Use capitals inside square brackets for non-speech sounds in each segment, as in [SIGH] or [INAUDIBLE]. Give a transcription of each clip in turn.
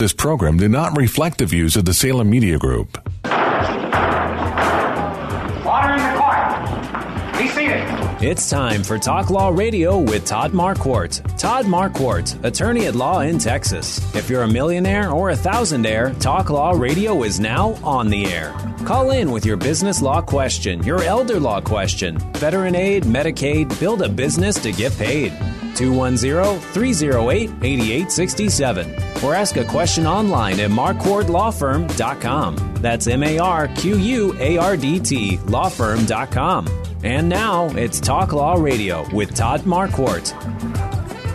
This program did not reflect the views of the Salem Media Group. Order in the court. Be seated. It's time for Talk Law Radio with Todd Marquardt. Todd Marquardt, attorney at law in Texas. If you're a millionaire or a thousandaire, Talk Law Radio is now on the air. Call in with your business law question, your elder law question, veteran aid, Medicaid, build a business to get paid. 210-308-8867 or ask a question online at marquardtlawfirm.com. That's M-A-R-Q-U-A-R-D-T lawfirm.com. And now it's Talk Law Radio with Todd Marquardt.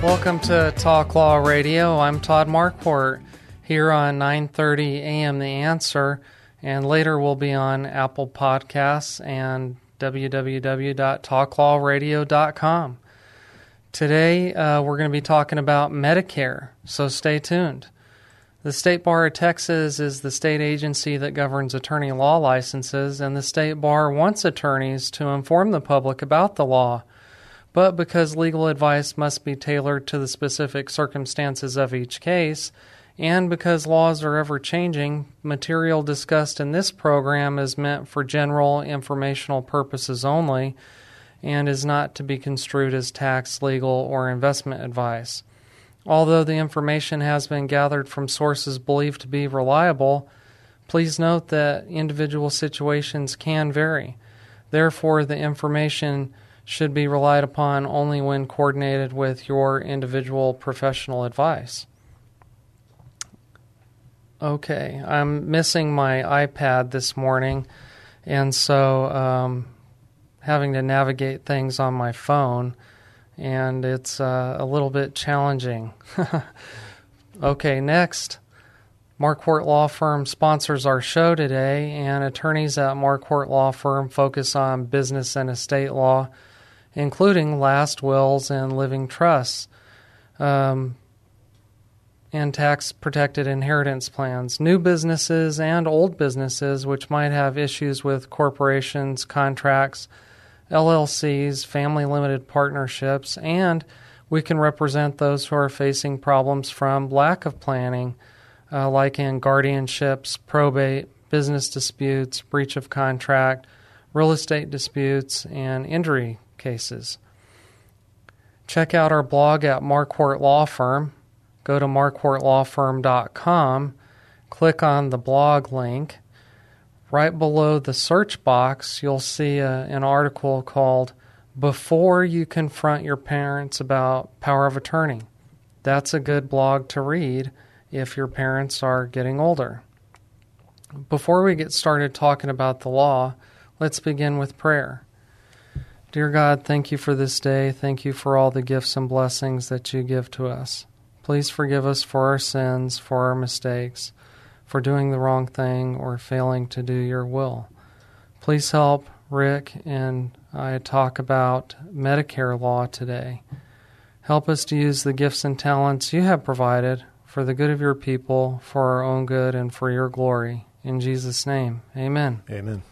Welcome to Talk Law Radio. I'm Todd Marquardt here on 9:30 a.m. The Answer, and later we'll be on Apple Podcasts and www.talklawradio.com. Today uh, we're going to be talking about Medicare, so stay tuned. The State Bar of Texas is the state agency that governs attorney law licenses, and the State Bar wants attorneys to inform the public about the law. But because legal advice must be tailored to the specific circumstances of each case, and because laws are ever changing, material discussed in this program is meant for general informational purposes only and is not to be construed as tax, legal, or investment advice. Although the information has been gathered from sources believed to be reliable, please note that individual situations can vary. Therefore, the information should be relied upon only when coordinated with your individual professional advice. Okay, I'm missing my iPad this morning, and so um, having to navigate things on my phone, and it's uh, a little bit challenging. [LAUGHS] okay, next. Marquardt Law Firm sponsors our show today, and attorneys at Marquardt Law Firm focus on business and estate law, including last wills and living trusts, um, and tax protected inheritance plans. New businesses and old businesses, which might have issues with corporations, contracts, LLCs, family limited partnerships, and we can represent those who are facing problems from lack of planning, uh, like in guardianships, probate, business disputes, breach of contract, real estate disputes, and injury cases. Check out our blog at Marquardt Law Firm. Go to marquardtlawfirm.com, click on the blog link. Right below the search box, you'll see a, an article called Before You Confront Your Parents About Power of Attorney. That's a good blog to read if your parents are getting older. Before we get started talking about the law, let's begin with prayer. Dear God, thank you for this day. Thank you for all the gifts and blessings that you give to us. Please forgive us for our sins, for our mistakes, for doing the wrong thing or failing to do your will. Please help Rick and I talk about Medicare law today. Help us to use the gifts and talents you have provided for the good of your people, for our own good, and for your glory. In Jesus' name, amen. Amen.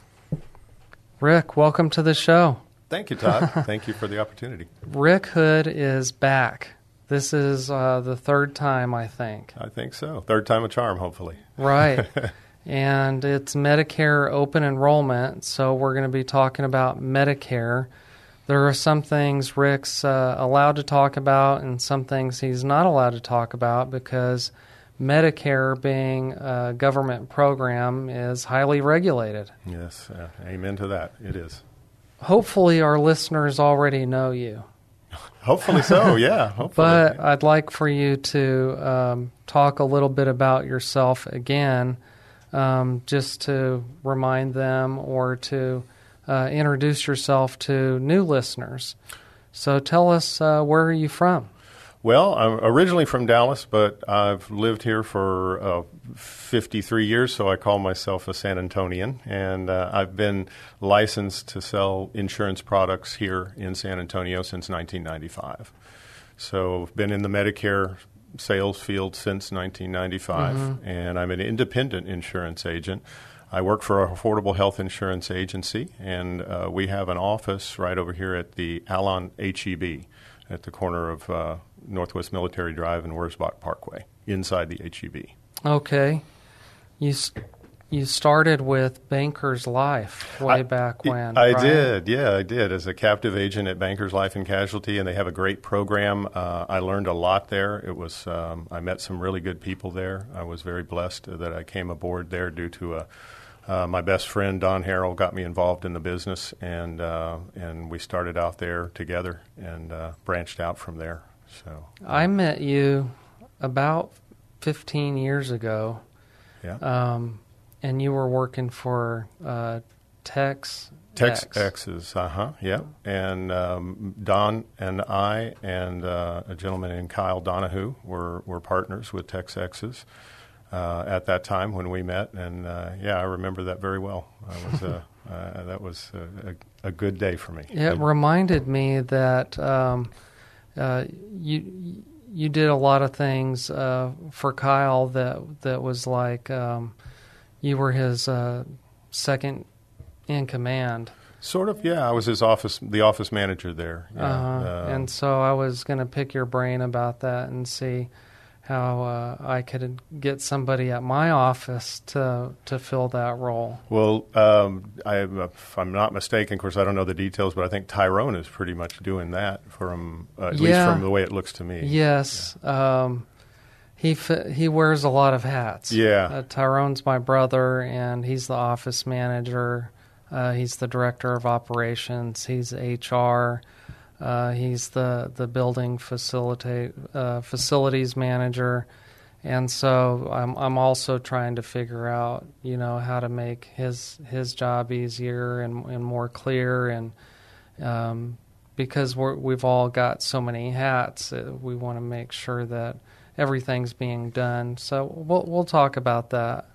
Rick, welcome to the show. Thank you, Todd. Thank you for the opportunity. Rick Hood is back. This is uh, the third time, I think. I think so. Third time a charm, hopefully. Right. [LAUGHS] and it's Medicare open enrollment, so we're going to be talking about Medicare. There are some things Rick's uh, allowed to talk about and some things he's not allowed to talk about because Medicare, being a government program, is highly regulated. Yes, uh, amen to that. It is. Hopefully, our listeners already know you. Hopefully so, [LAUGHS] yeah. Hopefully. But I'd like for you to um, talk a little bit about yourself again, um, just to remind them or to uh, introduce yourself to new listeners. So tell us, uh, where are you from? Well, I'm originally from Dallas, but I've lived here for uh, 53 years, so I call myself a San Antonian. And uh, I've been licensed to sell insurance products here in San Antonio since 1995. So I've been in the Medicare sales field since 1995, Mm-hmm. and I'm an independent insurance agent. I work for an affordable health insurance agency, and uh, we have an office right over here at the Alon HEB at the corner of uh, Northwest Military Drive and Wurzbach Parkway inside the HEB. Okay. You you started with Banker's Life way I- back when. I right? did, yeah, I did. As a captive agent at Bankers Life and Casualty, and they have a great program. Uh, I learned a lot there. It was um, I met some really good people there. I was very blessed that I came aboard there due to a. Uh, my best friend Don Harrell got me involved in the business, and uh, and we started out there together and uh, branched out from there. So I met you about 15 years ago, yeah, um, and you were working for uh, Tex. Tex X's, uh huh, yeah. And um, Don and I and uh, a gentleman named Kyle Donahue were, were partners with Tex X's uh, at that time when we met. And uh, yeah, I remember that very well. I was, uh, [LAUGHS] uh, that was a, a, a good day for me. It reminded me that um, uh, you you did a lot of things uh, for Kyle that that was like um, you were his uh, second in command. Sort of, yeah. I was his office, the office manager there. Yeah. Uh, Uh, and so I was going to pick your brain about that and see how uh, I could get somebody at my office to to fill that role. Well, um, I, if I'm not mistaken, of course, I don't know the details, but I think Tyrone is pretty much doing that from uh, at least from the way it looks to me. Yes, um, he fi- he wears a lot of hats. Yeah. uh, Tyrone's my brother, and he's the office manager. Uh, he's the director of operations. He's HR. Uh, he's the the building facilitate uh, facilities manager, and so I'm I'm also trying to figure out you know how to make his his job easier and and more clear and um, because we're, we've all got so many hats, uh, we want to make sure that everything's being done. So we'll we'll talk about that.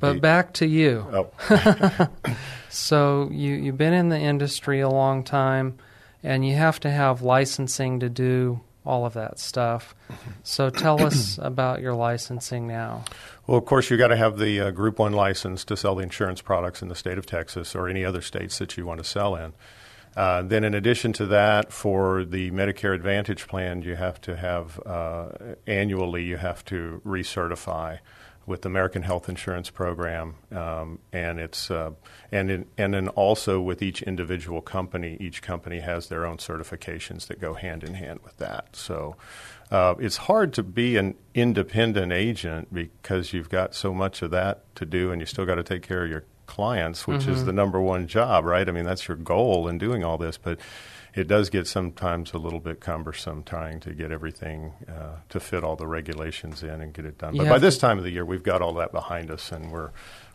But back to you. Oh, [LAUGHS] So you you've been in the industry a long time, and you have to have licensing to do all of that stuff. So tell us [CLEARS THROAT] about your licensing now. Well, of course, you've got to have the uh, Group One license to sell the insurance products in the state of Texas or any other states that you want to sell in. Uh, then, in addition to that, for the Medicare Advantage plan, you have to have uh, annually you have to recertify with the American Health Insurance Program, um, and it's uh, and in, and then also with each individual company, each company has their own certifications that go hand in hand with that. So. Uh, it's hard to be an independent agent because you've got so much of that to do, and you still got to take care of your clients, which is the number one job, right? I mean, that's your goal in doing all this, but it does get sometimes a little bit cumbersome trying to get everything uh, to fit all the regulations in and get it done. You but by this time of the year, we've got all that behind us, and we're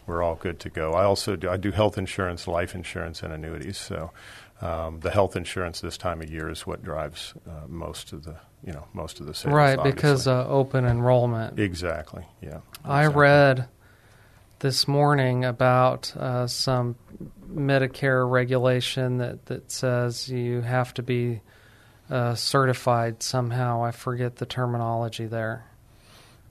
we're all good to go. I also do I do health insurance, life insurance, and annuities. So um, the health insurance this time of year is what drives uh, most of the you know most of the sales, right, because uh, open enrollment. exactly, yeah. I read this morning about uh, some Medicare regulation that, that says you have to be uh, certified somehow. I forget the terminology there.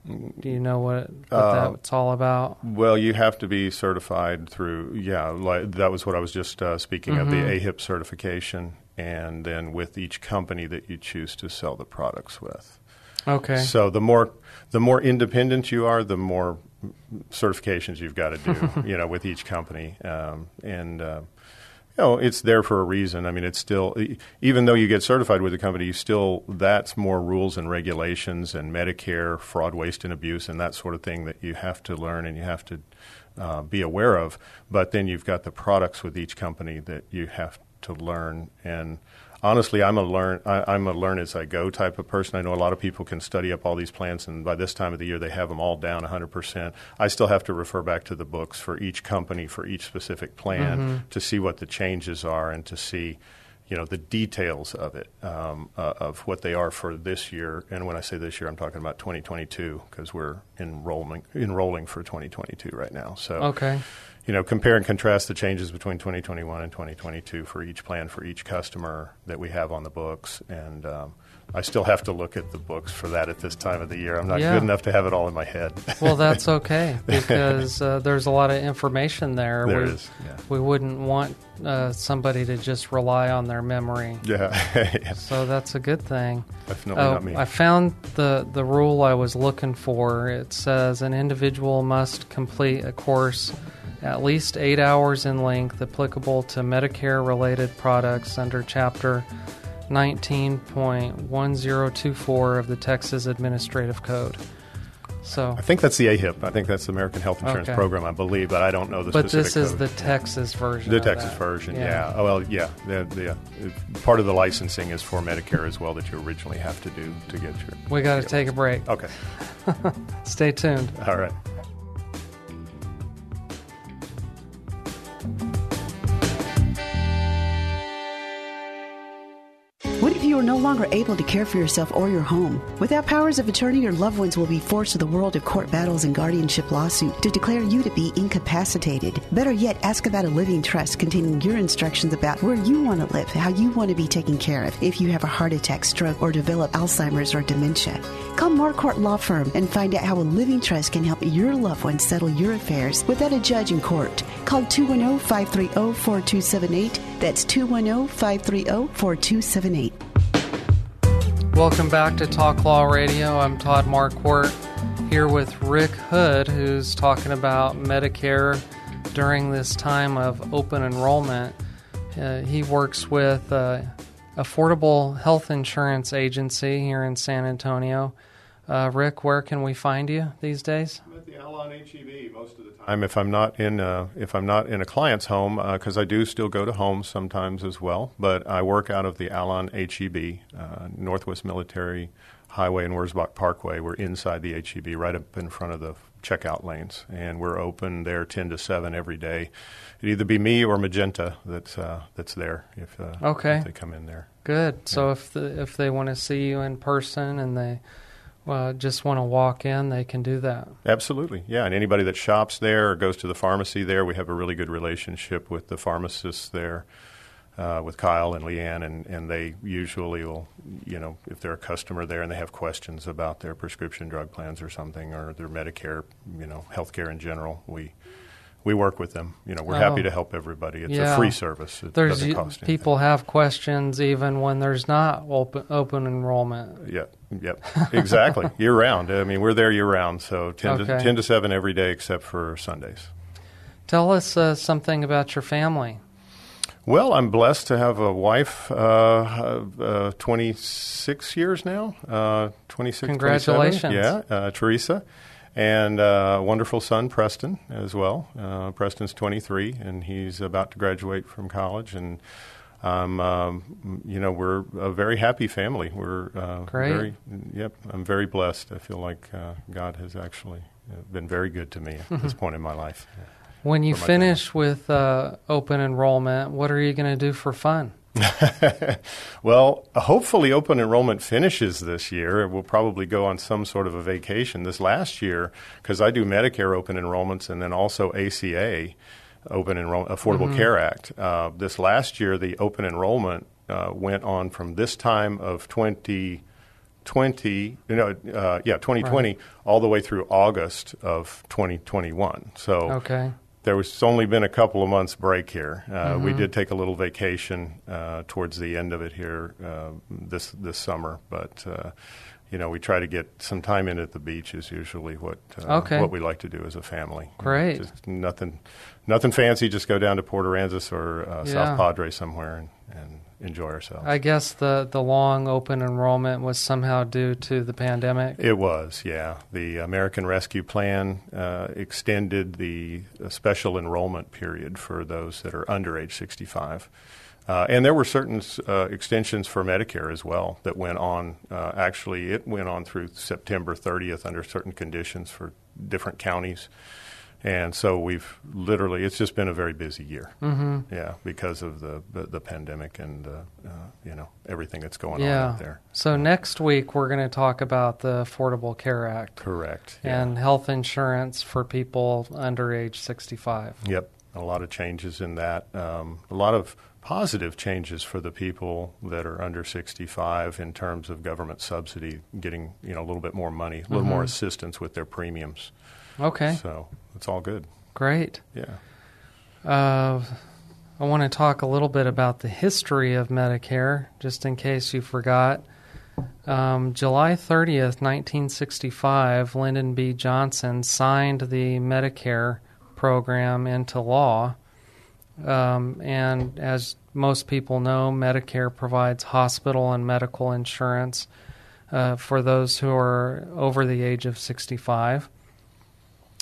Do you know what, what Uh, that's all about? Well, you have to be certified through, yeah, like, that was what I was just uh, speaking of, the Mm-hmm. AHIP certification, and then with each company that you choose to sell the products with. Okay. So the more the more independent you are, the more certifications you've got to do, [LAUGHS] you know, with each company, um, and uh, you know it's there for a reason. I mean, it's still even though you get certified with the company, you still that's more rules and regulations and Medicare, fraud, waste, and abuse, and that sort of thing that you have to learn and you have to uh, be aware of. But then you've got the products with each company that you have to learn and honestly, I'm a learn I, I'm a learn as I go type of person. I know a lot of people can study up all these plans, and by this time of the year, they have them all down 100 percent. I still have to refer back to the books for each company for each specific plan mm-hmm. to see what the changes are and to see. You know the details of it, um, uh, of what they are for this year. And when I say this year, I'm talking about 2022 because we're enrolling enrolling for 2022 right now. So Okay. you know, compare and contrast the changes between 2021 and 2022 for each plan for each customer that we have on the books. And um, I still have to look at the books for that at this time of the year. I'm not Yeah. good enough to have it all in my head. [LAUGHS] Well, that's okay because uh, there's a lot of information there. There we, is, yeah. we wouldn't want uh, somebody to just rely on their memory. yeah, [LAUGHS] yeah. So that's a good thing. definitely Uh, not me. I found the, the rule I was looking for. It says an individual must complete a course at least eight hours in length applicable to Medicare related products under Chapter 19.1024 of the Texas Administrative Code. So, I think that's the AHIP. I think that's the American Health Insurance Okay. Program, I believe, but I don't know the but this is code. the Texas version. The Texas version, yeah. Oh, well, yeah. The, the, uh, part of the licensing is for Medicare as well that you originally have to do to get your. We got to take a break. Okay. [LAUGHS] Stay tuned. All right. Are no longer able to care for yourself or your home? Without powers of attorney, your loved ones will be forced to the world of court battles and guardianship lawsuit to declare you to be incapacitated. Better yet, ask about a living trust containing your instructions about where you want to live, how you want to be taken care of if you have a heart attack, stroke, or develop Alzheimer's or dementia. Call Marquardt Law Firm and find out how a living trust can help your loved ones settle your affairs without a judge in court. Call 210 530 4278. That's 210 530 4278. Welcome back to Talk Law Radio. I'm Todd Marquardt here with Rick Hood, who's talking about Medicare during this time of open enrollment. Uh, he works with uh, Affordable Health Insurance Agency here in San Antonio. Uh, Rick, where can we find you these days? I'm the Alon HEB most of the time. If I'm not in uh, if I'm not in a client's home, because I do still go to homes sometimes as well. But I work out of the Alon HEB, uh, Northwest Military Highway and Wurzbach Parkway. We're inside the HEB, right up in front of the checkout lanes, and we're open there ten to seven every day. It'd either be me or Magenta that's uh, that's there if, uh, Okay. if they come in there. Good. So if the, if they want to see you in person and they uh, just want to walk in, they can do that. Absolutely, yeah. And anybody that shops there or goes to the pharmacy there, we have a really good relationship with the pharmacists there, uh, with Kyle and Leanne, and, and they usually will, you know, if they're a customer there and they have questions about their prescription drug plans or something, or their Medicare, you know, healthcare in general, we we work with them. You know, we're Oh. happy to help everybody. It's Yeah. a free service. It There's doesn't cost anything. people have questions even when there's not open open enrollment. Yeah, yep, exactly. [LAUGHS] year round. I mean, we're there year round, so 10, to, 10 to 7 every day except for Sundays. Tell us uh, something about your family. Well, I'm blessed to have a wife, uh, uh, 26 years now, uh, 26, Congratulations. Yeah, uh, Teresa, and uh, a wonderful son, Preston, as well. Uh, Preston's 23, and he's about to graduate from college, and um, um, you know, we're a very happy family. We're uh, Great. very, yep. I'm very blessed. I feel like uh, God has actually uh, been very good to me at [LAUGHS] this point in my life. When you my finish with uh, open enrollment, what are you going to do for fun? [LAUGHS] well, hopefully, open enrollment finishes this year. We'll probably go on some sort of a vacation. This last year, because I do Medicare open enrollments and then also ACA open enrollment, Affordable Care Act. Uh, this last year, the open enrollment uh, went on from this time of 2020, you know, uh, yeah, 2020, all the way through August of 2021. So Okay. There was only been a couple of months break here. Uh, We did take a little vacation uh, towards the end of it here uh, this this summer, but uh, you know we try to get some time in at the beach is usually what uh, Okay. what we like to do as a family. Great. just nothing nothing fancy. Just go down to Port Aransas or uh, Yeah. South Padre somewhere and, and enjoy ourselves. I guess the, the long open enrollment was somehow due to the pandemic. It was, yeah. The American Rescue Plan uh, extended the uh, special enrollment period for those that are under age 65. Uh, and there were certain uh, extensions for Medicare as well that went on. Uh, actually, it went on through September 30th under certain conditions for different counties. And so we've literally, it's just been a very busy year. Mm-hmm. Yeah, because of the, the, the pandemic and, uh, uh, you know, everything that's going yeah. on out there. So next week we're going to talk about the Affordable Care Act. Correct. And health insurance for people under age 65. Yep. A lot of changes in that. Um, a lot of positive changes for the people that are under 65 in terms of government subsidy, getting you know a little bit more money, a little Mhm. more assistance with their premiums. Okay. So it's all good. Great. Yeah. Uh, I want to talk a little bit about the history of Medicare, just in case you forgot. Um, July 30th, 1965, Lyndon B. Johnson signed the Medicare program into law. Um, and as most people know, Medicare provides hospital and medical insurance uh, for those who are over the age of 65.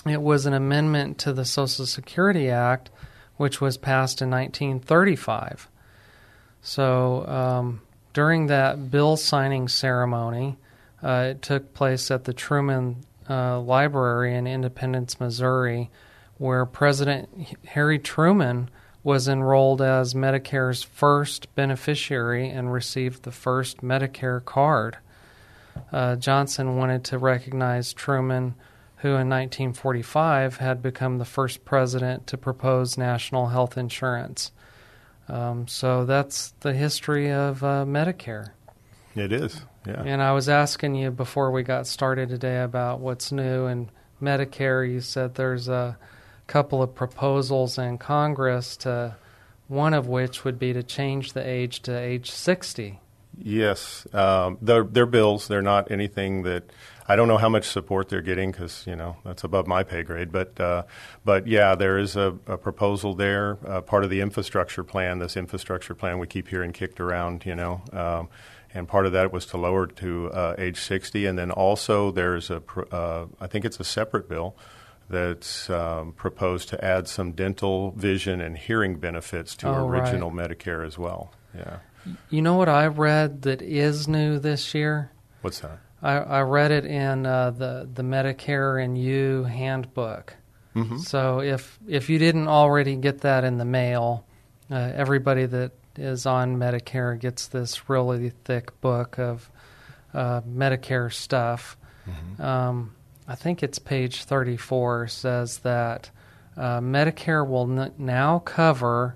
It was an amendment to the Social Security Act, which was passed in 1935. So um, during that bill signing ceremony, uh, it took place at the Truman uh, Library in Independence, Missouri, where President Harry Truman was enrolled as Medicare's first beneficiary and received the first Medicare card. Uh, Johnson wanted to recognize Truman, who in 1945 had become the first president to propose national health insurance. Um, so that's the history of uh, Medicare. It is. Yeah. And I was asking you before we got started today about what's new in Medicare. You said there's a couple of proposals in Congress to one of which would be to change the age to age 60. Yes, um, they're, they're bills. They're not anything that I don't know how much support they're getting because you know that's above my pay grade. But uh, but yeah, there is a, a proposal there, uh, part of the infrastructure plan. This infrastructure plan we keep hearing kicked around, you know. Um, and part of that was to lower to uh, age 60, and then also there's a, pr- uh, I think it's a separate bill that's um, proposed to add some dental, vision, and hearing benefits to Oh, right. original Medicare as well. Yeah, You know what I read that is new this year? what's that? I, I read it in uh, the the Medicare and You handbook. Mhm. So if if you didn't already get that in the mail, uh, everybody that is on Medicare gets this really thick book of uh, Medicare stuff. Um, I think it's page 34 says that uh, Medicare will n- now cover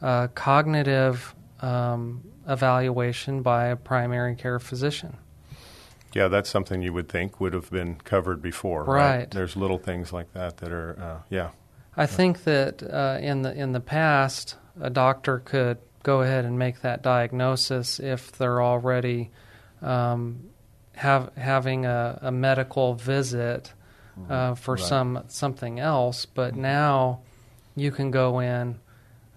uh, cognitive um, evaluation by a primary care physician. Yeah, that's something you would think would have been covered before, Right. There's little things like that that are, uh, yeah, I think that uh, in the in the past, a doctor could go ahead and make that diagnosis if they're already um, have having a, a medical visit uh, for Right. some something else. But now you can go in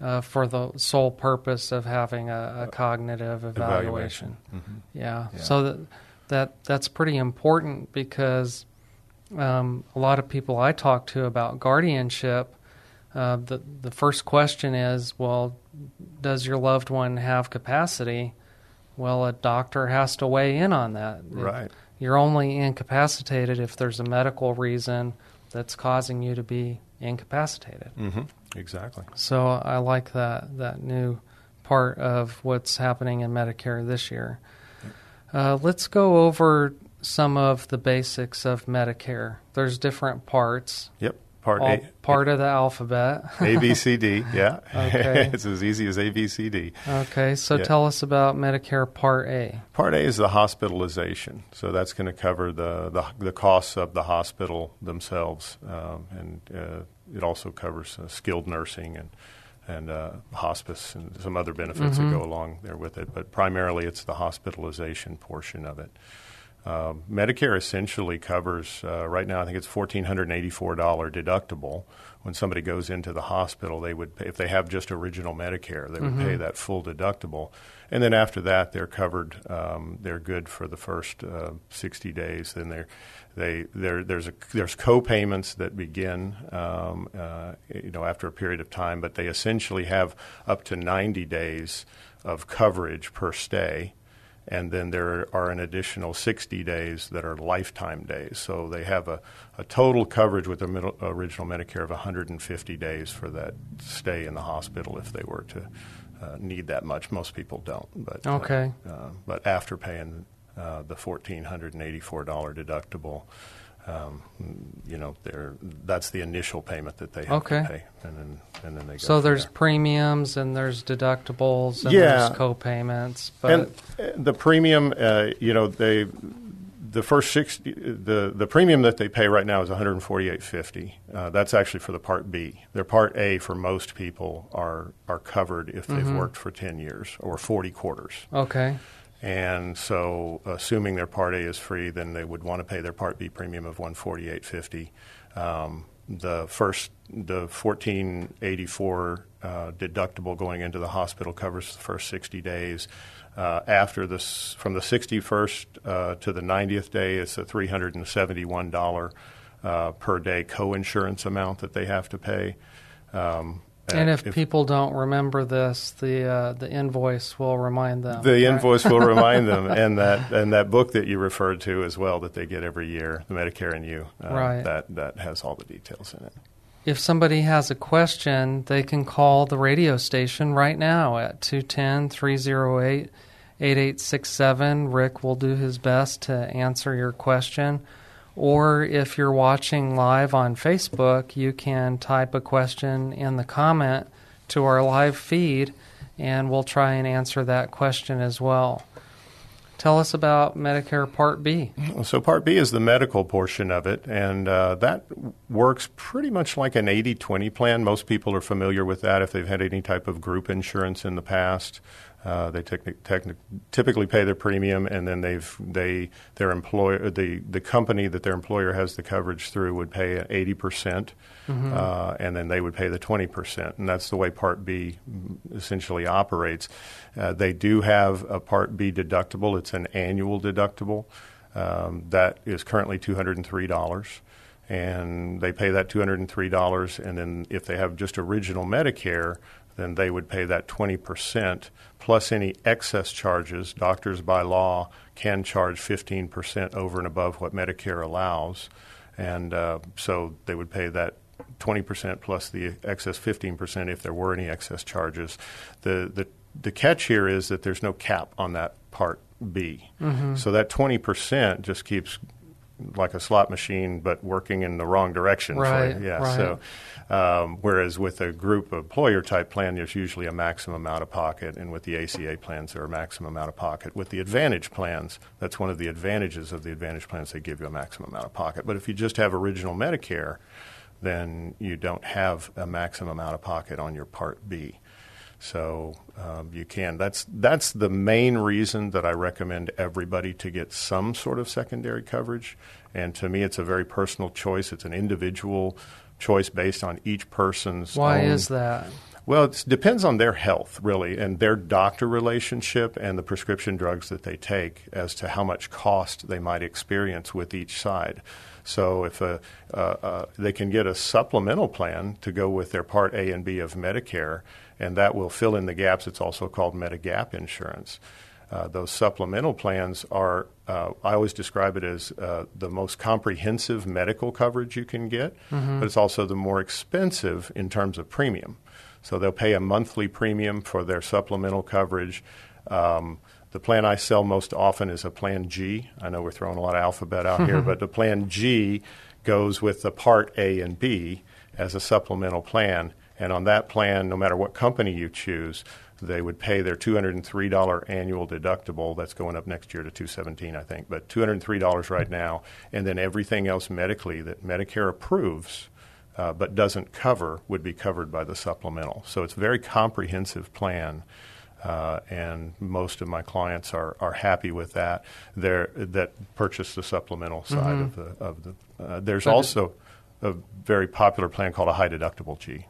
uh, for the sole purpose of having a, a cognitive evaluation. evaluation. Mhm. Yeah. Yeah. So that that that's pretty important because um, a lot of people I talk to about guardianship, uh, the the first question is, well, does your loved one have capacity? Well, a doctor has to weigh in on that. If Right. You're only incapacitated if there's a medical reason that's causing you to be incapacitated. Mm-hmm. exactly. So I like that that new part of what's happening in Medicare this year. Uh, let's go over some of the basics of Medicare. There's different parts. Yep, part all A, part of the alphabet. A, B, C, D. [LAUGHS] Yeah, Okay. [LAUGHS] it's as easy as A, B, C, D. okay, so Yeah. tell us about Medicare Part A. Part A is the hospitalization, so that's going to cover the, the the costs of the hospital themselves, um, and uh, it also covers uh, skilled nursing and and uh, hospice and some other benefits Mhm. that go along there with it. But primarily, it's the hospitalization portion of it. Um, Medicare essentially covers uh, right now. I think it's fourteen hundred and eighty-four dollar deductible. When somebody goes into the hospital, they would pay, if they have just original Medicare, they would Mhm. pay that full deductible, and then after that, they're covered. Um, they're good for the first uh, sixty days. Then they're they there there's a there's co-payments that begin um, uh, you know after a period of time, but they essentially have up to ninety days of coverage per stay and then there are an additional 60 days that are lifetime days. So they have a, a total coverage with the middle, original Medicare of 150 days for that stay in the hospital if they were to uh, need that much. Most people don't, but okay. Uh, but after paying uh, the $1,484 deductible. Um, you know, that's the initial payment that they have okay. to pay, and then and then they go. So there's there. premiums and there's deductibles and yeah. there's co-payments. But and uh, the premium, uh, you know, they the first sixty the the premium that they pay right now is one hundred forty eight fifty. Uh, that's actually for the Part B. Their Part A for most people are are covered if they've Mhm. worked for ten years or forty quarters. okay. And so, assuming their Part A is free, then they would want to pay their Part B premium of one forty eight fifty. Um, the first, the fourteen eighty four uh, deductible going into the hospital covers the first sixty days. Uh, after this, from the sixty first uh, to the ninetieth day, it's a three hundred and seventy one dollar uh, per day co-insurance amount that they have to pay. Um, And uh, if, people don't remember this, the uh, the invoice will remind them. The right? invoice will [LAUGHS] remind them, and that and that book that you referred to as well that they get every year, the Medicare and You, uh, Right. That that has all the details in it. If somebody has a question, they can call the radio station right now at 210 308 8867. Rick will do his best to answer your question. Or if you're watching live on Facebook, you can type a question in the comment to our live feed, and we'll try and answer that question as well. Tell us about Medicare Part B. So Part B is the medical portion of it, and uh, that works pretty much like an 80-20 plan. Most people are familiar with that if they've had any type of group insurance in the past. Uh, they techni- techni- typically pay their premium, and then they've they their employer the the company that their employer has the coverage through would pay eighty percent, Mhm. uh, and then they would pay the twenty percent, and that's the way Part B essentially operates. Uh, they do have a Part B deductible; it's an annual deductible um, that is currently two hundred and three dollars. And they pay that $203, and then if they have just original Medicare, then they would pay that 20% plus any excess charges. Doctors by law can charge 15% over and above what Medicare allows. And uh, so they would pay that 20% plus the excess 15% if there were any excess charges. The, the, the catch here is that there's no cap on that Part B. Mhm. So that 20% just keeps like a slot machine, but working in the wrong direction. Right, For. Yeah. right. So, um, whereas with a group employer type plan, there's usually a maximum out of pocket, and with the ACA plans, there are a maximum out of pocket. With the Advantage plans, that's one of the advantages of the Advantage plans. They give you a maximum out of pocket. But if you just have original Medicare, then you don't have a maximum out of pocket on your Part B. So um, you can. That's that's the main reason that I recommend everybody to get some sort of secondary coverage. And to me, it's a very personal choice. It's an individual choice based on each person's. Why own- is that? well, it depends on their health, really, and their doctor relationship and the prescription drugs that they take as to how much cost they might experience with each side. So, if a, uh, uh, they can get a supplemental plan to go with their Part A and B of Medicare, and that will fill in the gaps. It's also called Medigap insurance. Uh, those supplemental plans are, uh, I always describe it as uh, the most comprehensive medical coverage you can get, Mhm. but it's also the more expensive in terms of premium. So they'll pay a monthly premium for their supplemental coverage. Um, the plan I sell most often is a Plan G. I know we're throwing a lot of alphabet out here, but the Plan G goes with the Part A and B as a supplemental plan. And on that plan, no matter what company you choose, they would pay their $203 annual deductible. That's going up next year to 217, I think, but $203 right now, and then everything else medically that Medicare approves uh, but doesn't cover would be covered by the supplemental. So it's a very comprehensive plan. Uh, and most of my clients are, are happy with that. They're, that purchase the supplemental side Mhm. of the of the. Uh, there's also a very popular plan called a high deductible G.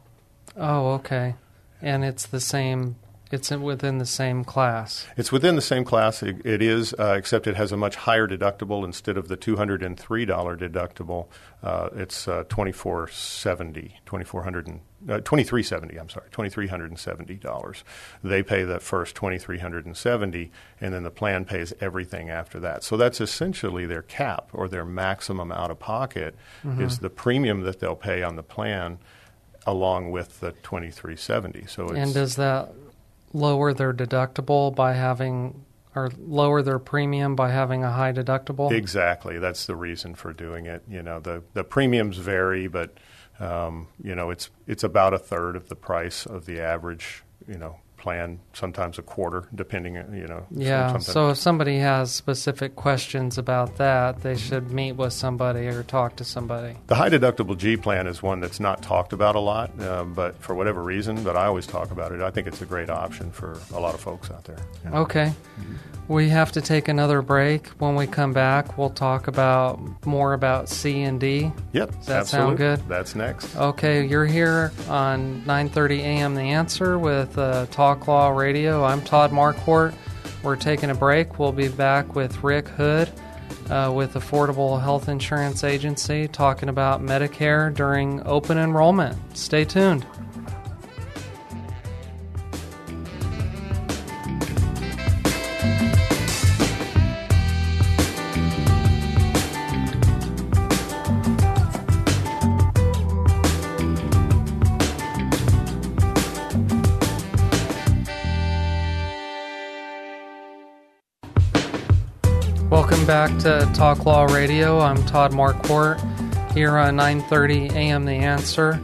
Oh, okay. And it's the same It's within the same class. It's within the same class. It, it is, uh, except it has a much higher deductible. Instead of the two hundred and three dollar deductible, uh, it's uh, twenty four seventy, twenty four hundred and uh, twenty three seventy. I'm sorry, twenty three hundred and seventy dollars. They pay that first twenty three hundred and seventy, and then the plan pays everything after that. So that's essentially their cap or their maximum out of pocket Mhm. is the premium that they'll pay on the plan, along with the twenty three seventy. So it's And does that lower their deductible by having, or lower their premium by having a high deductible? Exactly. That's the reason for doing it. You know, the, the premiums vary, but um, you know, it's it's about a third of the price of the average, you know, plan. Sometimes a quarter, depending. You know. Yeah. So if somebody has specific questions about that, they should meet with somebody or talk to somebody. the high deductible G plan is one that's not talked about a lot, uh, but for whatever reason, but I always talk about it. I think it's a great option for a lot of folks out there. you know. Okay. We have to take another break. When we come back, we'll talk about more about C and D. Yep. Does that absolutely. sound good? That's next. Okay, you're here on 9:30 a.m. The Answer with uh, Talk Law Radio. I'm Todd Marquardt. We're taking a break. We'll be back with Rick Hood uh, with Affordable Health Insurance Agency talking about Medicare during open enrollment. Stay tuned. To Talk Law Radio. I'm Todd Marquardt here on 9:30 a.m. The Answer,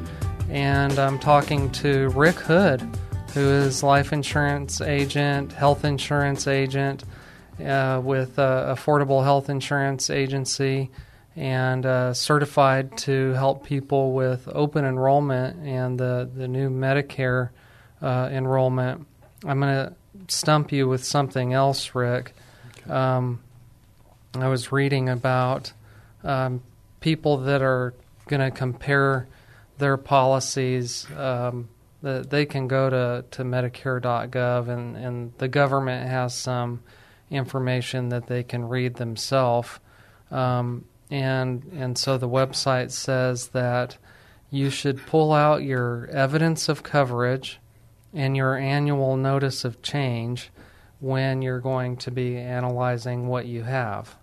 and I'm talking to Rick Hood, who is life insurance agent, health insurance agent uh, with uh, Affordable Health Insurance Agency, and uh, certified to help people with open enrollment and the the new Medicare uh, enrollment. I'm going to stump you with something else, Rick. Um, I was reading about um, people that are going to compare their policies. Um, that they can go to, to Medicare.gov, and, and the government has some information that they can read themselves. Um, and and so the website says that you should pull out your evidence of coverage and your annual notice of change when you're going to be analyzing what you have.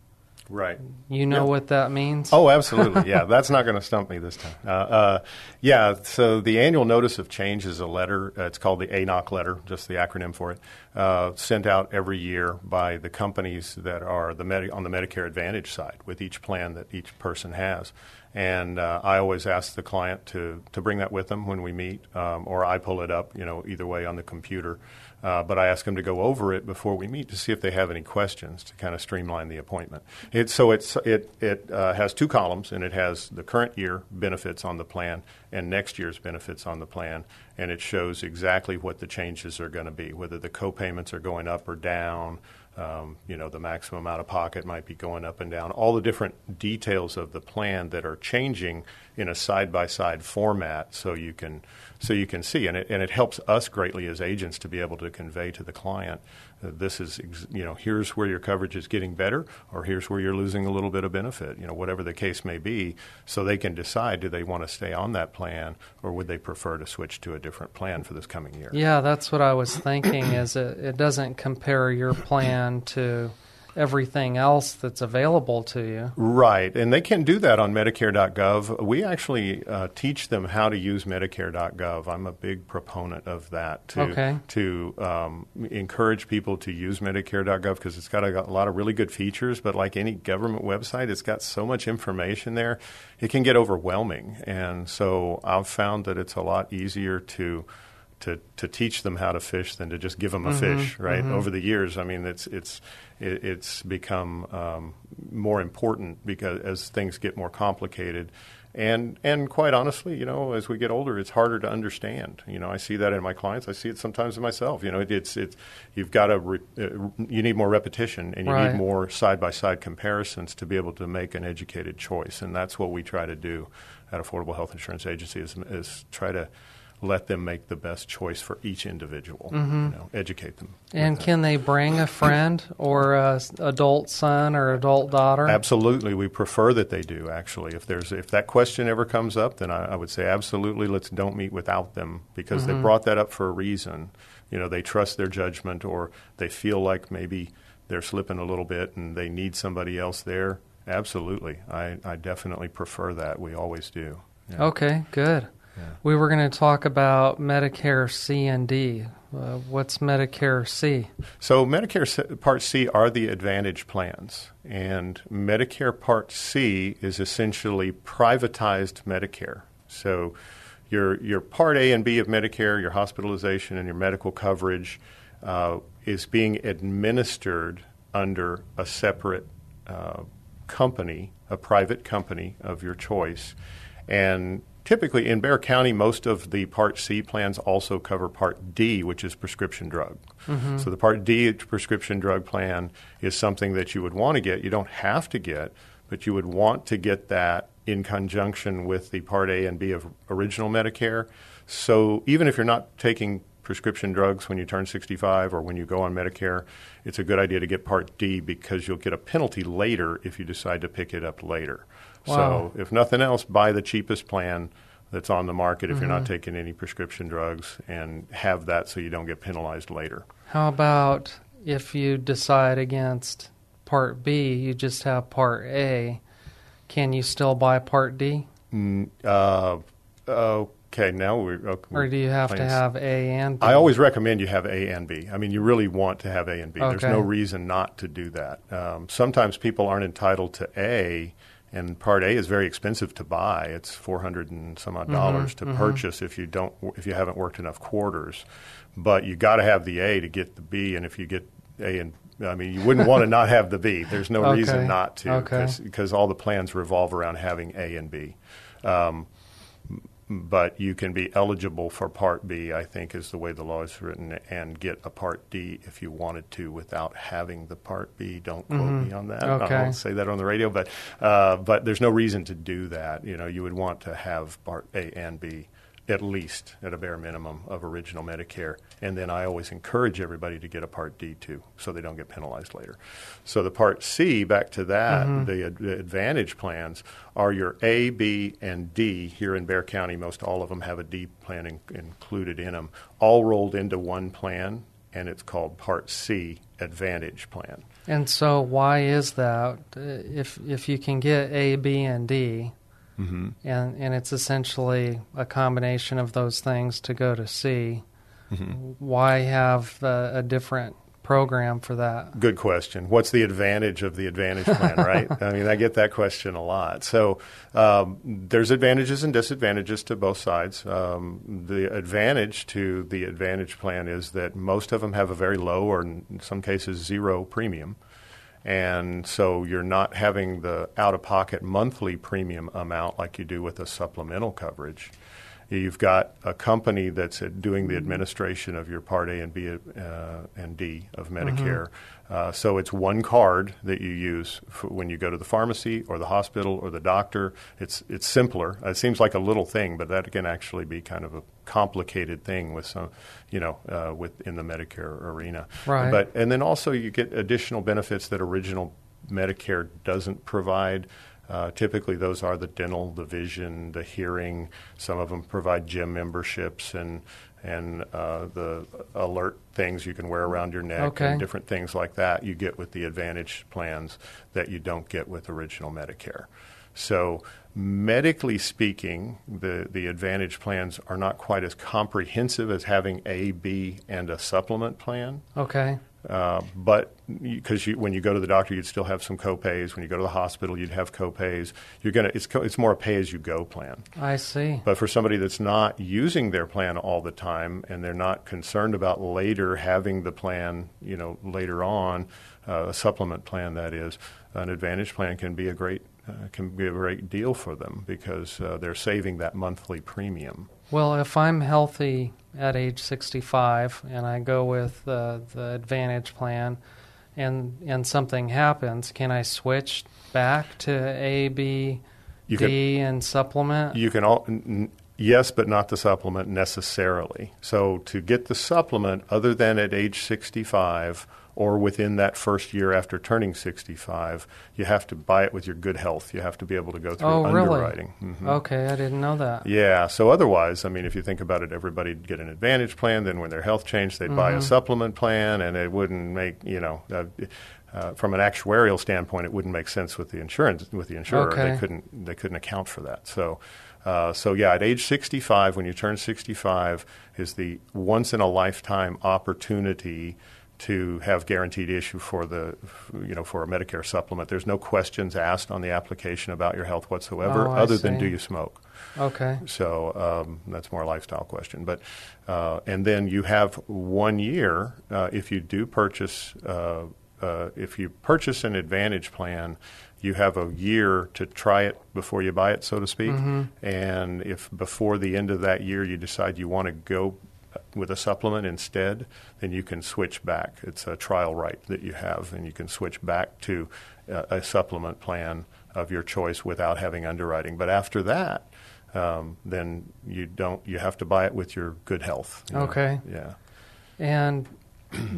Right. You know Yeah. what that means? Oh, absolutely. Yeah, [LAUGHS] that's not going to stump me this time. Uh, uh, yeah, so the annual notice of change is a letter. Uh, it's called the ANOC letter, just the acronym for it, uh, sent out every year by the companies that are the Medi- on the Medicare Advantage side with each plan that each person has. And uh, I always ask the client to, to bring that with them when we meet, um, or I pull it up, you know, either way on the computer. Uh, but I ask them to go over it before we meet to see if they have any questions to kind of streamline the appointment. It, so it's, it, it uh, has two columns, and it has the current year benefits on the plan and next year's benefits on the plan, and it shows exactly what the changes are going to be, whether the copayments are going up or down. Um, you know, the maximum out of pocket might be going up and down. All the different details of the plan that are changing in a side by side format, so you can so you can see, and it and it helps us greatly as agents to be able to convey to the client this is you know here's where your coverage is getting better, or here's where you're losing a little bit of benefit. You know, whatever the case may be, so they can decide do they want to stay on that plan or would they prefer to switch to a different plan for this coming year. Yeah, that's what I was thinking. Is it, it doesn't compare your plan to everything else that's available to you. Right, and they can do that on Medicare.gov. We actually uh, teach them how to use Medicare.gov. I'm a big proponent of that to Okay. to um, encourage people to use Medicare.gov because it's got a, a lot of really good features. But like any government website, it's got so much information there, it can get overwhelming. And so I've found that it's a lot easier to to to teach them how to fish than to just give them a Mhm, fish. Right mhm. over the years, I mean, it's it's it, it's become um, more important because as things get more complicated. And and quite honestly, you know, as we get older, it's harder to understand. You know, I see that in my clients. I see it sometimes in myself. You know, it, it's it's you've got to re, uh, you need more repetition and you Right. need more side by side comparisons to be able to make an educated choice. And that's what we try to do at Affordable Health Insurance Agency is, is try to let them make the best choice for each individual. Mhm. You know, educate them. And can they bring a friend or a adult son or adult daughter? Absolutely, we prefer that they do. Actually, if there's if that question ever comes up, then I, I would say absolutely let's don't meet without them because they Mhm. brought that up for a reason. You know, they trust their judgment, or they feel like maybe they're slipping a little bit and they need somebody else there. Absolutely, I, I definitely prefer that. We always do. Yeah. Okay, good. We were going to talk about Medicare C and D. Uh, what's Medicare C? So Medicare Part C are the Advantage plans, and Medicare Part C is essentially privatized Medicare. So your your Part A and B of Medicare, your hospitalization and your medical coverage, uh, is being administered under a separate uh, company, a private company of your choice, and typically in Bexar County, most of the Part C plans also cover Part D, which is prescription drug. Mhm. So the Part D prescription drug plan is something that you would want to get. You don't have to get, but you would want to get that in conjunction with the Part A and B of original Medicare. So even if you're not taking prescription drugs when you turn 65 or when you go on Medicare, it's a good idea to get Part D because you'll get a penalty later if you decide to pick it up later. Wow. So if nothing else, buy the cheapest plan that's on the market if you're not Mhm. taking any prescription drugs and have that so you don't get penalized later. How about if you decide against Part B, you just have Part A? Can you still buy Part D? Mm, uh, okay, now we're. Okay, Or do you have to plans. have A and B? I always recommend you have A and B. I mean, you really want to have A and B. There's no reason not to do that. Um, sometimes people aren't entitled to A, and Part A is very expensive to buy. It's four hundred and some odd Mhm, dollars to mhm. purchase if you don't if you haven't worked enough quarters. But you got to have the A to get the B, and if you get A and I mean, you wouldn't want to not have the B. There's no [LAUGHS] Okay, reason not to okay. because all the plans revolve around having A and B. Um, but you can be eligible for Part B, I think, is the way the law is written, and get a Part D if you wanted to without having the Part B. Don't quote Mhm. me on that. Okay. I won't say that on the radio, but uh, but there's no reason to do that. You know, you would want to have Part A and B at least at a bare minimum of original Medicare, and then I always encourage everybody to get a Part D too, so they don't get penalized later. So the Part C, back to that, Mhm. the, ad- the Advantage plans are your A, B, and D. Here in Bexar County, most all of them have a D plan in, included in them, all rolled into one plan, and it's called Part C Advantage Plan. And so, why is that? If if you can get A, B, and D, Mhm. and and it's essentially a combination of those things to go to C, Mhm. why have uh, a different program for that? Good question. What's the advantage of the Advantage plan, [LAUGHS] right? I mean, I get that question a lot. So um, there's advantages and disadvantages to both sides. Um, the advantage to the Advantage plan is that most of them have a very low, or in some cases, zero premium. And so you're not having the out of pocket monthly premium amount like you do with a supplemental coverage. You've got a company that's doing the administration of your Part A and B uh, and D of Medicare. Uh, so it's one card that you use when you go to the pharmacy or the hospital or the doctor. It's it's simpler. It seems like a little thing, but that can actually be kind of a complicated thing with some, you know, uh, with in the Medicare arena. Right. But and then also you get additional benefits that original Medicare doesn't provide. Uh, typically, those are the dental, the vision, the hearing. Some of them provide gym memberships and and uh, the alert things you can wear around your neck Okay. and different things like that. You get with the Advantage plans that you don't get with original Medicare. So, medically speaking, the, the Advantage plans are not quite as comprehensive as having A, B, and a supplement plan. Okay. Uh, but because you, when you go to the doctor, you'd still have some copays. When you go to the hospital, you'd have copays. You're gonna it's co- it's more a pay as you go plan. I see. But for somebody that's not using their plan all the time and they're not concerned about later having the plan, you know, later on, uh, a supplement plan that is, an advantage plan can be a great uh, can be a great deal for them because uh, they're saving that monthly premium. Well, if I'm healthy at age 65 and I go with uh, the Advantage plan, and and something happens, can I switch back to A, B, You D, and supplement? You can all. N- Yes, but not the supplement necessarily. So to get the supplement, other than at age 65 or within that first year after turning 65, you have to buy it with your good health. You have to be able to go through oh, underwriting. Really? Mm-hmm. Okay, I didn't know that. Yeah, so otherwise, I mean, if you think about it, everybody'd get an advantage plan. Then when their health changed, they'd mm-hmm. buy a mm-hmm. supplement plan, and it wouldn't make, you know, uh, uh, from an actuarial standpoint, it wouldn't make sense with the insurance with the insurer. Okay. They couldn't they couldn't account for that. So uh, so yeah, at age 65, when you turn 65, is the once in a lifetime opportunity to have guaranteed issue for the you know for a Medicare supplement. There's no questions asked on the application about your health whatsoever, oh, other than do you smoke. Okay. So um, that's more a lifestyle question. But uh, and then you have one year uh, if you do purchase uh, uh if you purchase an Advantage plan you have a year to try it before you buy it, so to speak. Mm-hmm. And if before the end of that year you decide you want to go with a supplement instead, then you can switch back. It's a trial right that you have, and you can switch back to a, a supplement plan of your choice without having underwriting. But after that, um, then you don't. You have to buy it with your good health. You know? Okay. Yeah. And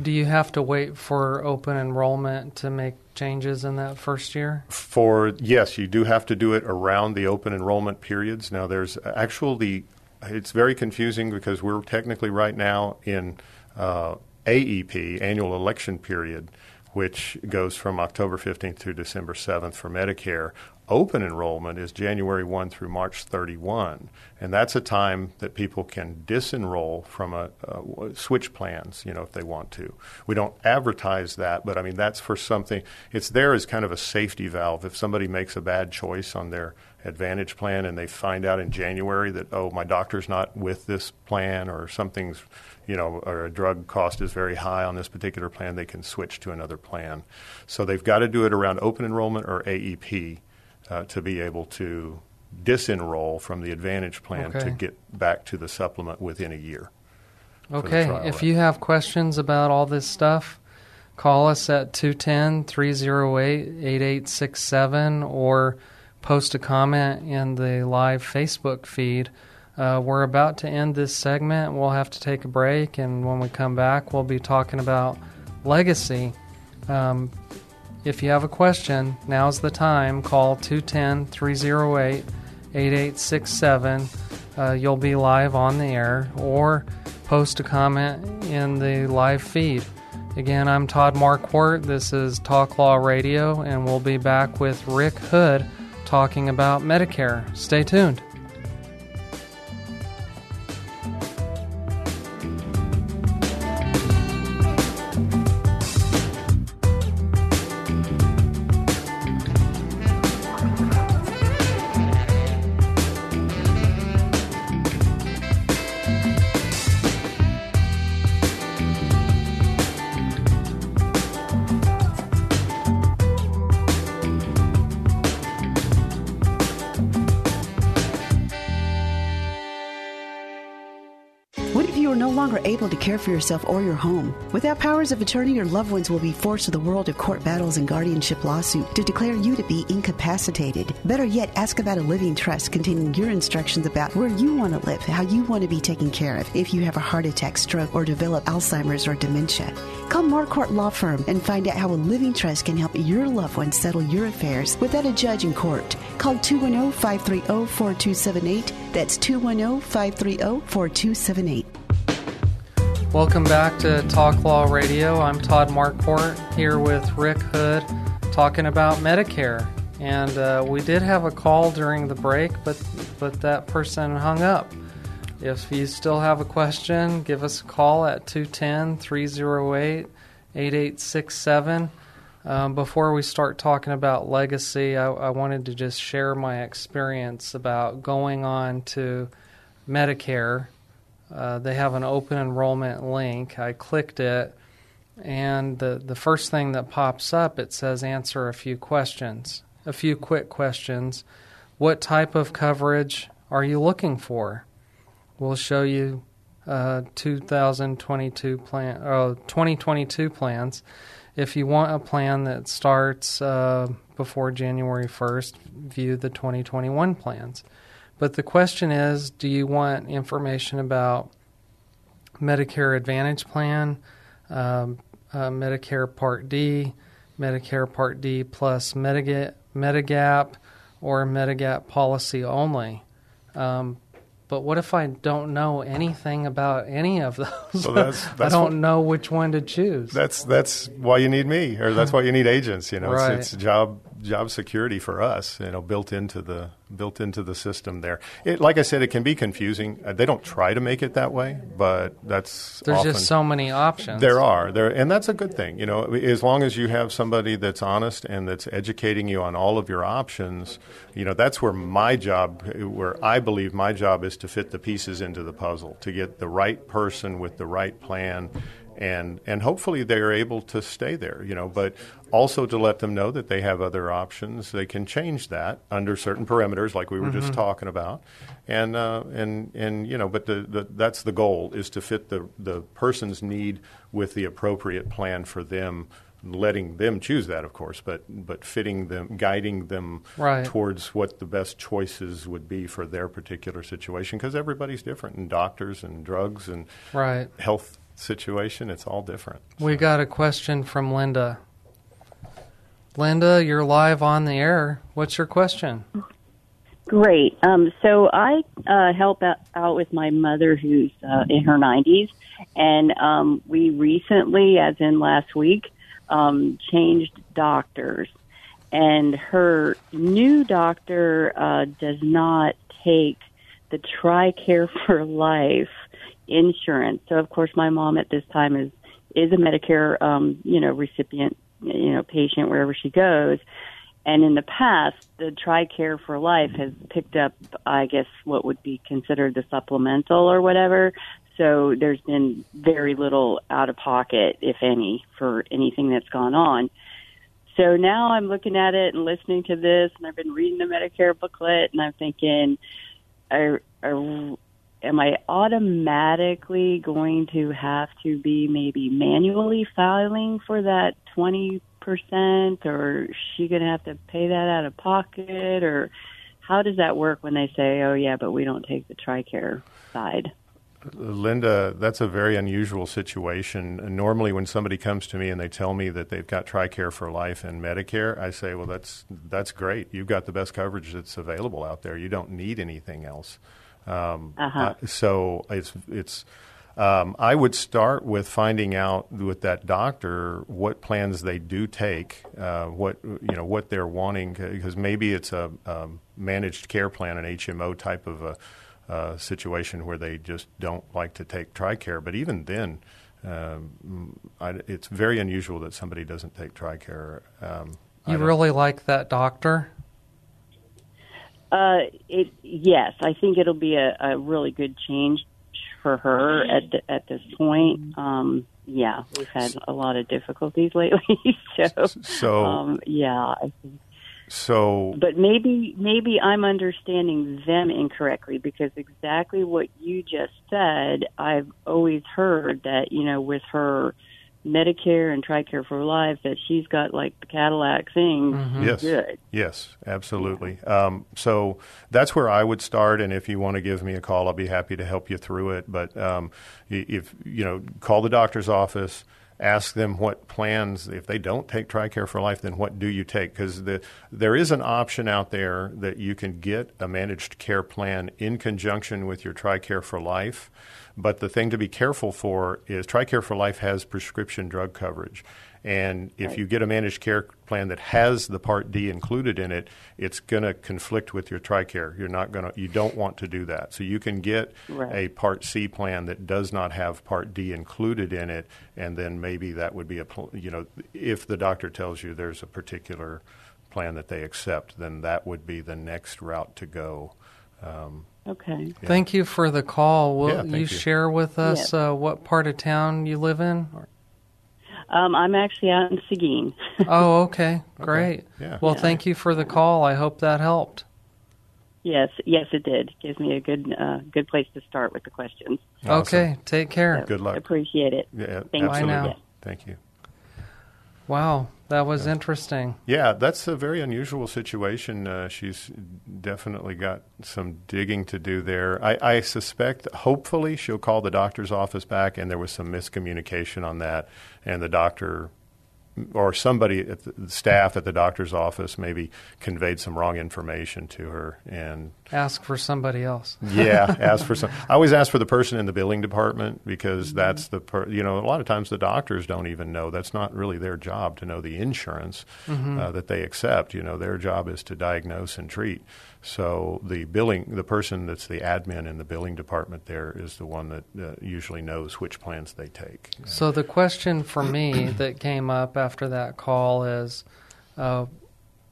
do you have to wait for open enrollment to make changes in that first year? For yes, you do have to do it around the open enrollment periods. Now, there's actually it's very confusing because we're technically right now in uh, AEP annual election period, which goes from October 15th through December 7th for Medicare. Open enrollment is January 1 through March 31, and that's a time that people can disenroll from a, uh, a, switch plans, you know, if they want to. We don't advertise that, but I mean that's for something. It's there as kind of a safety valve. If somebody makes a bad choice on their Advantage plan and they find out in January that oh my doctor's not with this plan or something's you know or a drug cost is very high on this particular plan, they can switch to another plan. So they've got to do it around open enrollment or AEP uh, to be able to disenroll from the Advantage plan okay. to get back to the supplement within a year. Okay, if you have questions about all this stuff, call us at 210 308 8867 or post a comment in the live Facebook feed. Uh, we're about to end this segment. We'll have to take a break, and when we come back, we'll be talking about legacy. Um, if you have a question, now's the time. Call 210 308 8867. Uh, you'll be live on the air or post a comment in the live feed. Again, I'm Todd Marquardt. This is Talk Law Radio, and we'll be back with Rick Hood talking about Medicare. Stay tuned. Yourself or your home. Without powers of attorney, your loved ones will be forced to the world of court battles and guardianship lawsuit to declare you to be incapacitated. Better yet, ask about a living trust containing your instructions about where you want to live, how you want to be taken care of if you have a heart attack, stroke, or develop Alzheimer's or dementia. Call Marquardt Law Firm and find out how a living trust can help your loved ones settle your affairs without a judge in court. Call 210 530 4278. That's 210 530 4278. Welcome back to Talk Law Radio. I'm Todd Marquardt here with Rick Hood talking about Medicare. And uh, we did have a call during the break, but, but that person hung up. If you still have a question, give us a call at 210 308 8867. Um, before we start talking about legacy, I, I wanted to just share my experience about going on to Medicare uh, they have an open enrollment link. I clicked it, and the, the first thing that pops up it says answer a few questions, a few quick questions. What type of coverage are you looking for? We'll show you uh, 2022 plan, uh, 2022 plans. If you want a plan that starts uh, before January 1st, view the 2021 plans. But the question is do you want information about Medicare Advantage Plan, um, uh, Medicare Part D, Medicare Part D plus Medigap, Medigap or Medigap policy only? Um, but what if I don't know anything about any of those? So that's- [LAUGHS] I don't what- know which one to choose. That's that's why you need me, or that's [LAUGHS] why you need agents. You know, Right. it's, it's job job security for us. You know, built into the built into the system there. It, like I said, it can be confusing. Uh, they don't try to make it that way, but that's There's often, just so many options. There are there, and that's a good thing. You know, as long as you have somebody that's honest and that's educating you on all of your options. You know, that's where my job, where I believe my job is to fit the pieces into the puzzle, to get the right person with the right plan. And, and hopefully they're able to stay there, you know, but also to let them know that they have other options. They can change that under certain parameters, like we were just Mhm. talking about, and uh, and and you know, but the, the that's the goal is to fit the the person's need with the appropriate plan for them, letting them choose that, of course, but but fitting them, guiding them Right. towards what the best choices would be for their particular situation, because everybody's different, and doctors and drugs and Right. health situation, it's all different. We got a question from Linda. Linda, you're live on the air. What's your question? Great. Um, so I uh, help out, out with my mother who's uh, in her 90s, and um, we recently, as in last week, um, changed doctors. And her new doctor uh, does not take the TRICARE [LAUGHS] for Life insurance. So, of course, my mom at this time is is a Medicare, um, you know, recipient, you know, patient wherever she goes. And in the past, the TRICARE for Life has picked up, I guess, what would be considered the supplemental or whatever. So there's been very little out of pocket, if any, for anything that's gone on. So now I'm looking at it and listening to this, and I've been reading the Medicare booklet, and I'm thinking, are, are, am I automatically going to have to be maybe manually filing for that 20%, or is she going to have to pay that out of pocket, or how does that work when they say, oh, yeah, but we don't take the TRICARE side? Linda, that's a very unusual situation. Normally, when somebody comes to me and they tell me that they've got TRICARE for life and Medicare, I say, "Well, that's that's great. You've got the best coverage that's available out there. You don't need anything else." Um, Uh-huh. uh, so it's it's. Um, I would start with finding out with that doctor what plans they do take, uh, what you know what they're wanting, because maybe it's a um, managed care plan, an HMO type of a uh, situation where they just don't like to take TRICARE. But even then, um, I, it's very unusual that somebody doesn't take TRICARE. Um, You really like that doctor? Uh, it yes, I think it'll be a, a really good change for her at the, at this point. Um, yeah, we've had a lot of difficulties [LAUGHS] lately, so, So- um, yeah, I think. so But maybe maybe I'm understanding them incorrectly because exactly what you just said, I've always heard that you know with her Medicare and TRICARE for Life that she's got like the Cadillac thing. Mm-hmm. Yes. good. Yes, absolutely. Um, so that's where I would start, and if you want to give me a call, I'll be happy to help you through it. But um, if you know, call the doctor's office. Ask them what plans. If they don't take TRICARE for life, then what do you take? Because the, there is an option out there that you can get a managed care plan in conjunction with your TRICARE for life. But the thing to be careful for is TRICARE for life has prescription drug coverage. And if you get a managed care plan that has the Part D included in it, it's going to conflict with your TRICARE. You're not going to. You don't want to do that. So you can get Right. a Part C plan that does not have Part D included in it, and then maybe that would be a. You know, if the doctor tells you there's a particular plan that they accept, then that would be the next route to go. Um, Okay. Thank you for the call. Will Yeah, thank you, you. share with us Yeah. uh, what part of town you live in? Um, I'm actually out in Seguin. [LAUGHS] oh, okay. Great. Yeah. Well, Yeah. thank you for the call. I hope that helped. yes, yes, it did. Gives me a good uh, good place to start with the questions. Okay. Take care. Good luck. Appreciate it. Yeah, Thank you. absolutely. now. Thank you. Wow. That was interesting. Yeah, that's a very unusual situation. Uh, she's definitely got some digging to do there. I, I, suspect, hopefully, she'll call the doctor's office back, and there was some miscommunication on that, and the doctor or somebody at the staff at the doctor's office maybe conveyed some wrong information to her and ask for somebody else. [LAUGHS] yeah, ask for some. I always ask for the person in the billing department because mm-hmm. that's the per, you know a lot of times the doctors don't even know that's not really their job to know the insurance mm-hmm. uh, that they accept. You know, their job is to diagnose and treat. So the billing, the person that's the admin in the billing department there is the one that uh, usually knows which plans they take. So the question for me that came up after that call is, uh,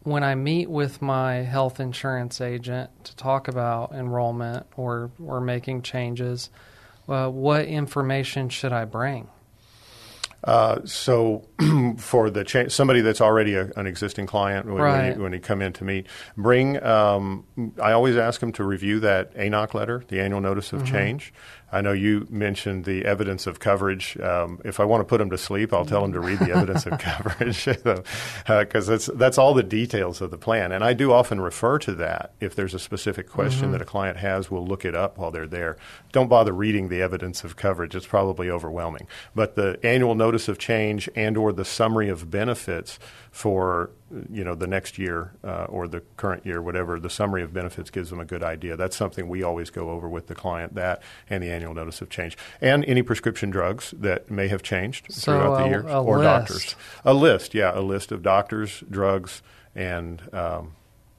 when I meet with my health insurance agent to talk about enrollment or or making changes, uh, what information should I bring? Uh, so, [CLEARS THROAT] for the cha- somebody that's already a, an existing client when, right. when, you, when, you, come in to meet, bring. Um, I always ask them to review that ANOC letter, the annual notice of mm-hmm. change. I know you mentioned the evidence of coverage. Um, if I want to put them to sleep, I'll tell them to read the evidence of [LAUGHS] coverage [LAUGHS] because uh, that's that's all the details of the plan. And I do often refer to that if there's a specific question mm-hmm. that a client has. We'll look it up while they're there. Don't bother reading the evidence of coverage; it's probably overwhelming. But the annual notice of change and or the summary of benefits for you know the next year uh, or the current year, whatever. The summary of benefits gives them a good idea. That's something we always go over with the client. That and the annual notice of change, and any prescription drugs that may have changed so throughout the year, or list. doctors. A list, yeah, a list of doctors, drugs, and um,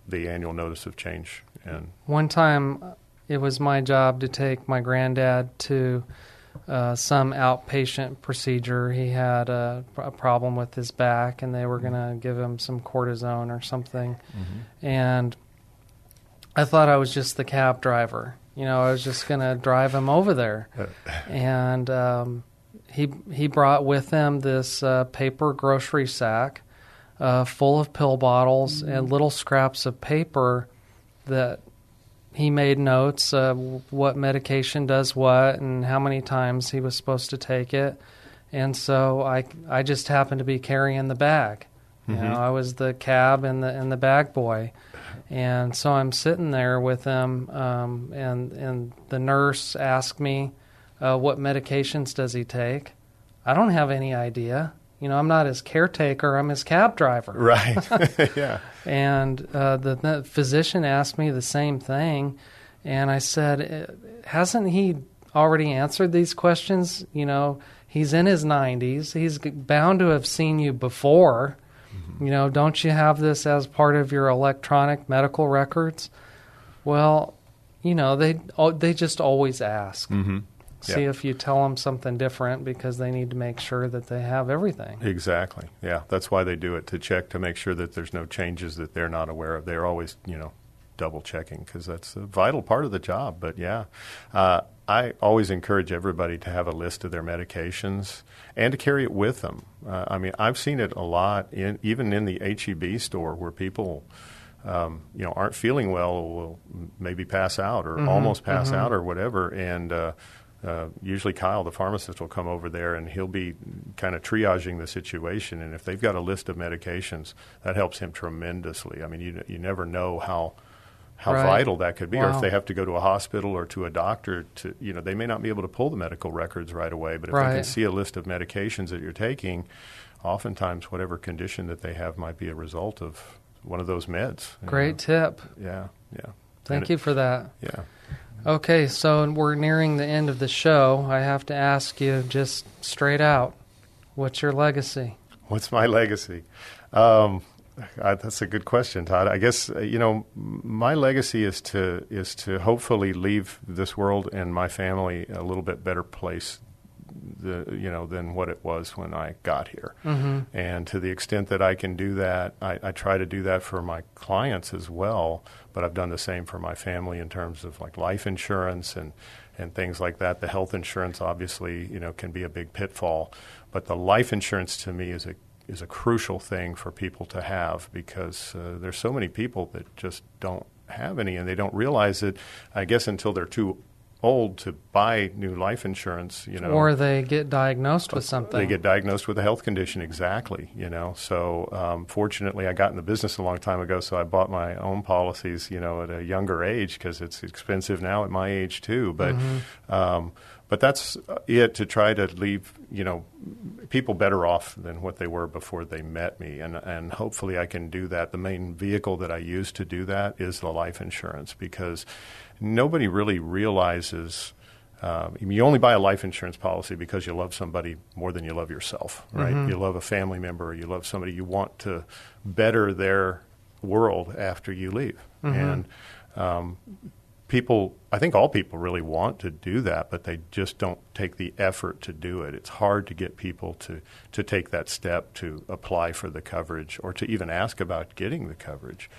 the annual notice of change. And one time, it was my job to take my granddad to uh, some outpatient procedure. He had a, a, problem with his back, and they were going to give him some cortisone or something. Mm-hmm. And I thought I was just the cab driver. You know, I was just going to drive him over there. [LAUGHS] and um, he he brought with him this uh, paper grocery sack uh, full of pill bottles mm-hmm. and little scraps of paper that he made notes uh, what medication does what and how many times he was supposed to take it. And so I, I just happened to be carrying the bag. You mm-hmm. know, I was the cab and the and the bag boy, and so I'm sitting there with him, um, and and the nurse asked me, uh, "What medications does he take?" I don't have any idea. You know, I'm not his caretaker. I'm his cab driver. Right. [LAUGHS] [LAUGHS] yeah. And uh, the, the, physician asked me the same thing, and I said, uh, "Hasn't he already answered these questions? You know, he's in his 90s. He's bound to have seen you before. Mm-hmm. You know, don't you have this as part of your electronic medical records?" Well, you know, they they just always ask. Mm-hmm. See if you tell them something different because they need to make sure that they have everything. Exactly. Yeah, that's why they do it to check to make sure that there's no changes that they're not aware of. They're always, you know, double checking because that's a vital part of the job. But yeah, uh, I always encourage everybody to have a list of their medications and to carry it with them. Uh, I mean, I've seen it a lot, in, even in the HEB store, where people. Um, you know, aren't feeling well, will maybe pass out or mm-hmm, almost pass mm-hmm. out or whatever, and uh, uh, usually Kyle, the pharmacist, will come over there and he'll be kind of triaging the situation. And if they've got a list of medications, that helps him tremendously. I mean, you you never know how how right. vital that could be, wow. or if they have to go to a hospital or to a doctor to you know they may not be able to pull the medical records right away, but if right. they can see a list of medications that you're taking, oftentimes whatever condition that they have might be a result of one of those meds. Great know. tip. Yeah, yeah. Thank and you it, for that. Yeah. Okay, so we're nearing the end of the show. I have to ask you just straight out what's your legacy? What's my legacy? Um, I, that's a good question, Todd. I guess uh, you know my legacy is to is to hopefully leave this world and my family a little bit better place the you know than what it was when I got here. Mm-hmm. And to the extent that I can do that, I, I, try to do that for my clients as well. But I've done the same for my family in terms of like life insurance and and things like that. The health insurance obviously you know can be a big pitfall, but the life insurance to me is a is a crucial thing for people to have because uh, there's so many people that just don't have any and they don't realize it. I guess until they're too old to buy new life insurance, you know. Or they get diagnosed with something. They get diagnosed with a health condition, exactly, you know. So um, fortunately, I got in the business a long time ago, so I bought my own policies, you know, at a younger age because it's expensive now at my age too. But Mm-hmm. um, but that's it to try to leave you know people better off than what they were before they met me, and and hopefully I can do that. The main vehicle that I use to do that is the life insurance because nobody really realizes. Um, you only buy a life insurance policy because you love somebody more than you love yourself, right? Mhm. You love a family member, or you love somebody you want to better their world after you leave, Mhm. and um, people i think all people really want to do that but they just don't take the effort to do it it's hard to get people to to take that step to apply for the coverage or to even ask about getting the coverage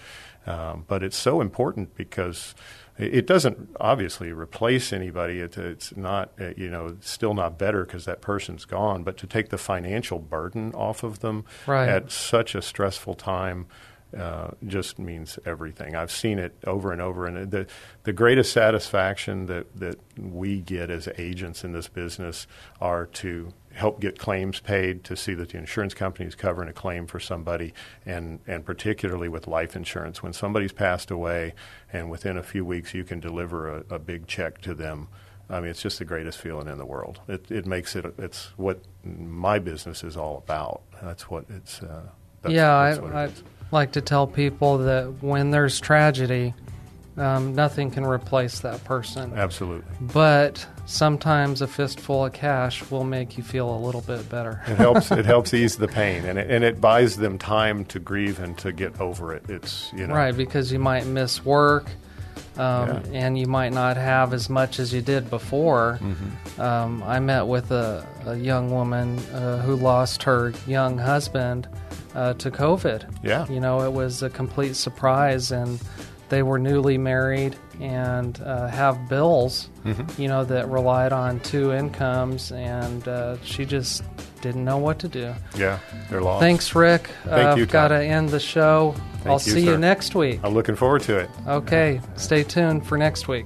um, but it's so important because it doesn't obviously replace anybody. It, it's not, uh, you know, still not better because that person's gone. But to take the financial burden off of them Right. at such a stressful time uh, just means everything. I've seen it over and over, and the the greatest satisfaction that that we get as agents in this business are to help get claims paid, to see that the insurance company is covering a claim for somebody, and and particularly with life insurance, when somebody's passed away, and within a few weeks you can deliver a, a big check to them. I mean, it's just the greatest feeling in the world. It, it makes it. It's what my business is all about. That's what it's. Uh, that's, yeah, that's what it I, I. like to tell people that when there's tragedy, um, nothing can replace that person. Absolutely. But sometimes a fistful of cash will make you feel a little bit better. It helps. it [LAUGHS] helps ease the pain, and it, and it buys them time to grieve and to get over it. It's you know Right, because you might miss work, um, Yeah. and you might not have as much as you did before. Mhm. Um, I met with a, a young woman uh, who lost her young husband uh, to COVID. Yeah. You know, it was a complete surprise, and they were newly married and uh, have bills, Mhm. you know, that relied on two incomes, and uh, she just didn't know what to do. Yeah, they're lost. Thanks, Rick. Thank you, I've got to end the show. Thank I'll you, see sir. you next week. I'm looking forward to it. Okay, stay tuned for next week.